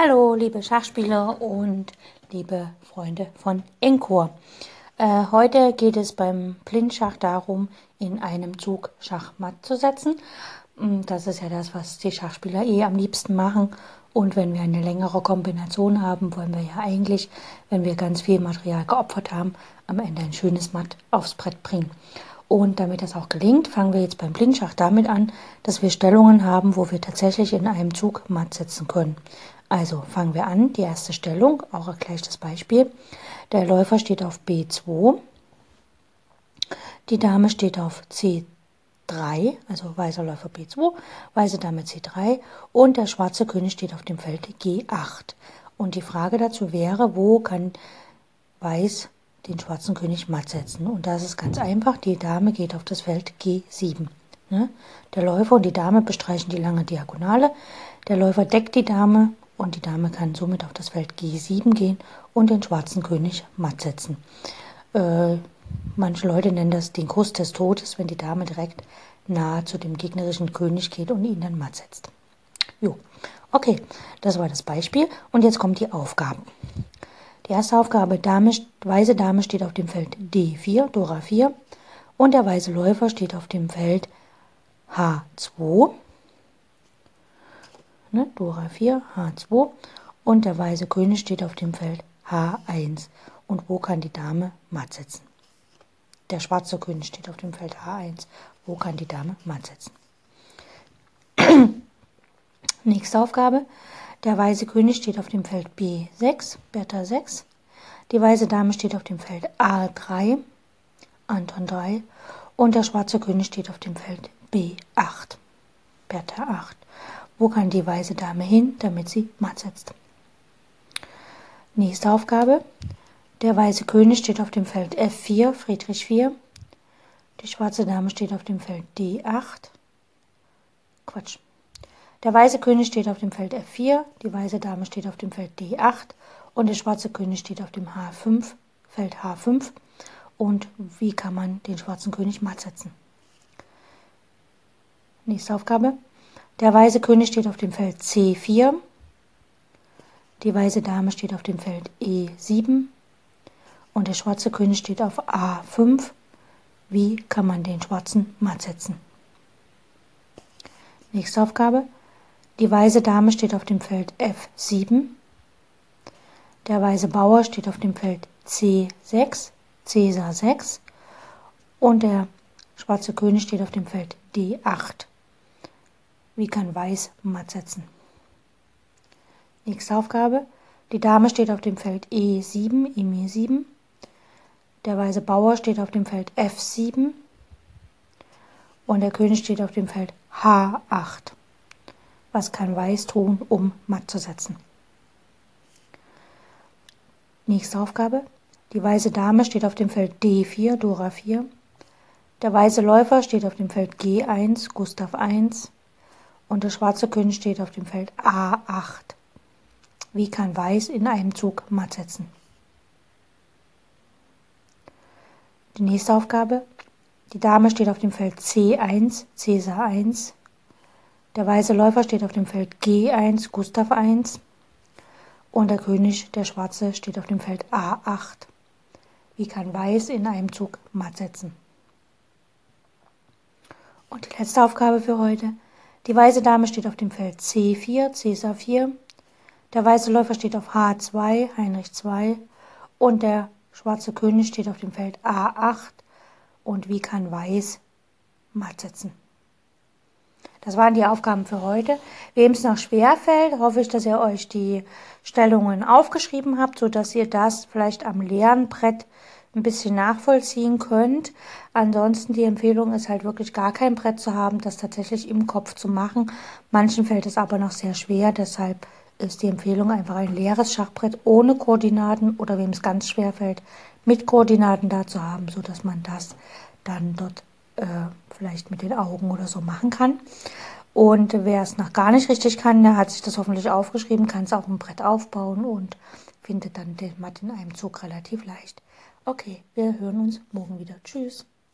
Hallo, liebe Schachspieler und liebe Freunde von Encore. Äh, heute geht es beim Blindschach darum, in einem Zug Schachmatt zu setzen. Mm, das ist ja das, was die Schachspieler eh am liebsten machen. Und wenn wir eine längere Kombination haben, wollen wir ja eigentlich, wenn wir ganz viel Material geopfert haben, am Ende ein schönes Matt aufs Brett bringen. Und damit das auch gelingt, fangen wir jetzt beim Blindschach damit an, dass wir Stellungen haben, wo wir tatsächlich in einem Zug matt setzen können. Also fangen wir an, die erste Stellung, auch gleich das Beispiel. Der Läufer steht auf B2, die Dame steht auf C3, also weißer Läufer B2, weiße Dame C3 und der schwarze König steht auf dem Feld G8. Und die Frage dazu wäre, wo kann Weiß den schwarzen König matt setzen? Und das ist ganz einfach, die Dame geht auf das Feld G7. Ne? Der Läufer und die Dame bestreichen die lange Diagonale. Der Läufer deckt die Dame und die Dame kann somit auf das Feld G7 gehen und den schwarzen König matt setzen. Äh, manche Leute nennen das den Kuss des Todes, wenn die Dame direkt nahe zu dem gegnerischen König geht und ihn dann matt setzt. Jo, okay, das war das Beispiel und jetzt kommt die Aufgaben. Die erste Aufgabe, Dame, weiße Dame steht auf dem Feld D4, Dora 4 und der weiße Läufer steht auf dem Feld H2 ne, Dora 4, H2 und der weiße König steht auf dem Feld H1. Und wo kann die Dame matt setzen? Der schwarze König steht auf dem Feld H1. Wo kann die Dame matt setzen? Nächste Aufgabe. Der weiße König steht auf dem Feld B6, Bertha 6. Die weiße Dame steht auf dem Feld A3, Anton 3. Und der schwarze König steht auf dem Feld B8, Bertha 8. Wo kann die weiße Dame hin, damit sie matt setzt? Nächste Aufgabe. Der weiße König steht auf dem Feld F4, Friedrich 4. Die schwarze Dame steht auf dem Feld D8. Quatsch. Der weiße König steht auf dem Feld F4, die weiße Dame steht auf dem Feld D8 und der schwarze König steht auf dem H5, Feld H5. Und wie kann man den schwarzen König matt setzen? Nächste Aufgabe. Der weiße König steht auf dem Feld C4. Die weiße Dame steht auf dem Feld E7. Und der schwarze König steht auf A5. Wie kann man den schwarzen matt setzen? Nächste Aufgabe. Die weiße Dame steht auf dem Feld F7. Der weiße Bauer steht auf dem Feld C6, Cäsar 6. Und der schwarze König steht auf dem Feld D8. Wie kann Weiß matt setzen? Nächste Aufgabe. Die Dame steht auf dem Feld E7, E7. Der weiße Bauer steht auf dem Feld F7 und der König steht auf dem Feld H8. Was kann Weiß tun, um matt zu setzen? Nächste Aufgabe. Die weiße Dame steht auf dem Feld D4, Dora 4. Der weiße Läufer steht auf dem Feld G1, Gustav 1 und der schwarze König steht auf dem Feld A8. Wie kann Weiß in einem Zug matt setzen? Die nächste Aufgabe. Die Dame steht auf dem Feld C1, Cäsar 1. Der weiße Läufer steht auf dem Feld G1, Gustav 1. Und der König, der Schwarze, steht auf dem Feld A8. Wie kann Weiß in einem Zug matt setzen? Und die letzte Aufgabe für heute. Die weiße Dame steht auf dem Feld C4, Cäsar 4. Der weiße Läufer steht auf H2, Heinrich 2. Und der schwarze König steht auf dem Feld A8. Und wie kann Weiß matt setzen? Das waren die Aufgaben für heute. Wem es noch schwer fällt, hoffe ich, dass ihr euch die Stellungen aufgeschrieben habt, sodass ihr das vielleicht am leeren Brett ein bisschen nachvollziehen könnt. Ansonsten die Empfehlung ist halt wirklich gar kein Brett zu haben, das tatsächlich im Kopf zu machen. Manchen fällt es aber noch sehr schwer, deshalb ist die Empfehlung einfach ein leeres Schachbrett ohne Koordinaten oder wem es ganz schwer fällt, mit Koordinaten da zu haben, so dass man das dann dort äh, vielleicht mit den Augen oder so machen kann. Und wer es noch gar nicht richtig kann, der hat sich das hoffentlich aufgeschrieben, kann es auf dem Brett aufbauen und findet dann den Matt in einem Zug relativ leicht. Okay, wir hören uns morgen wieder. Tschüss.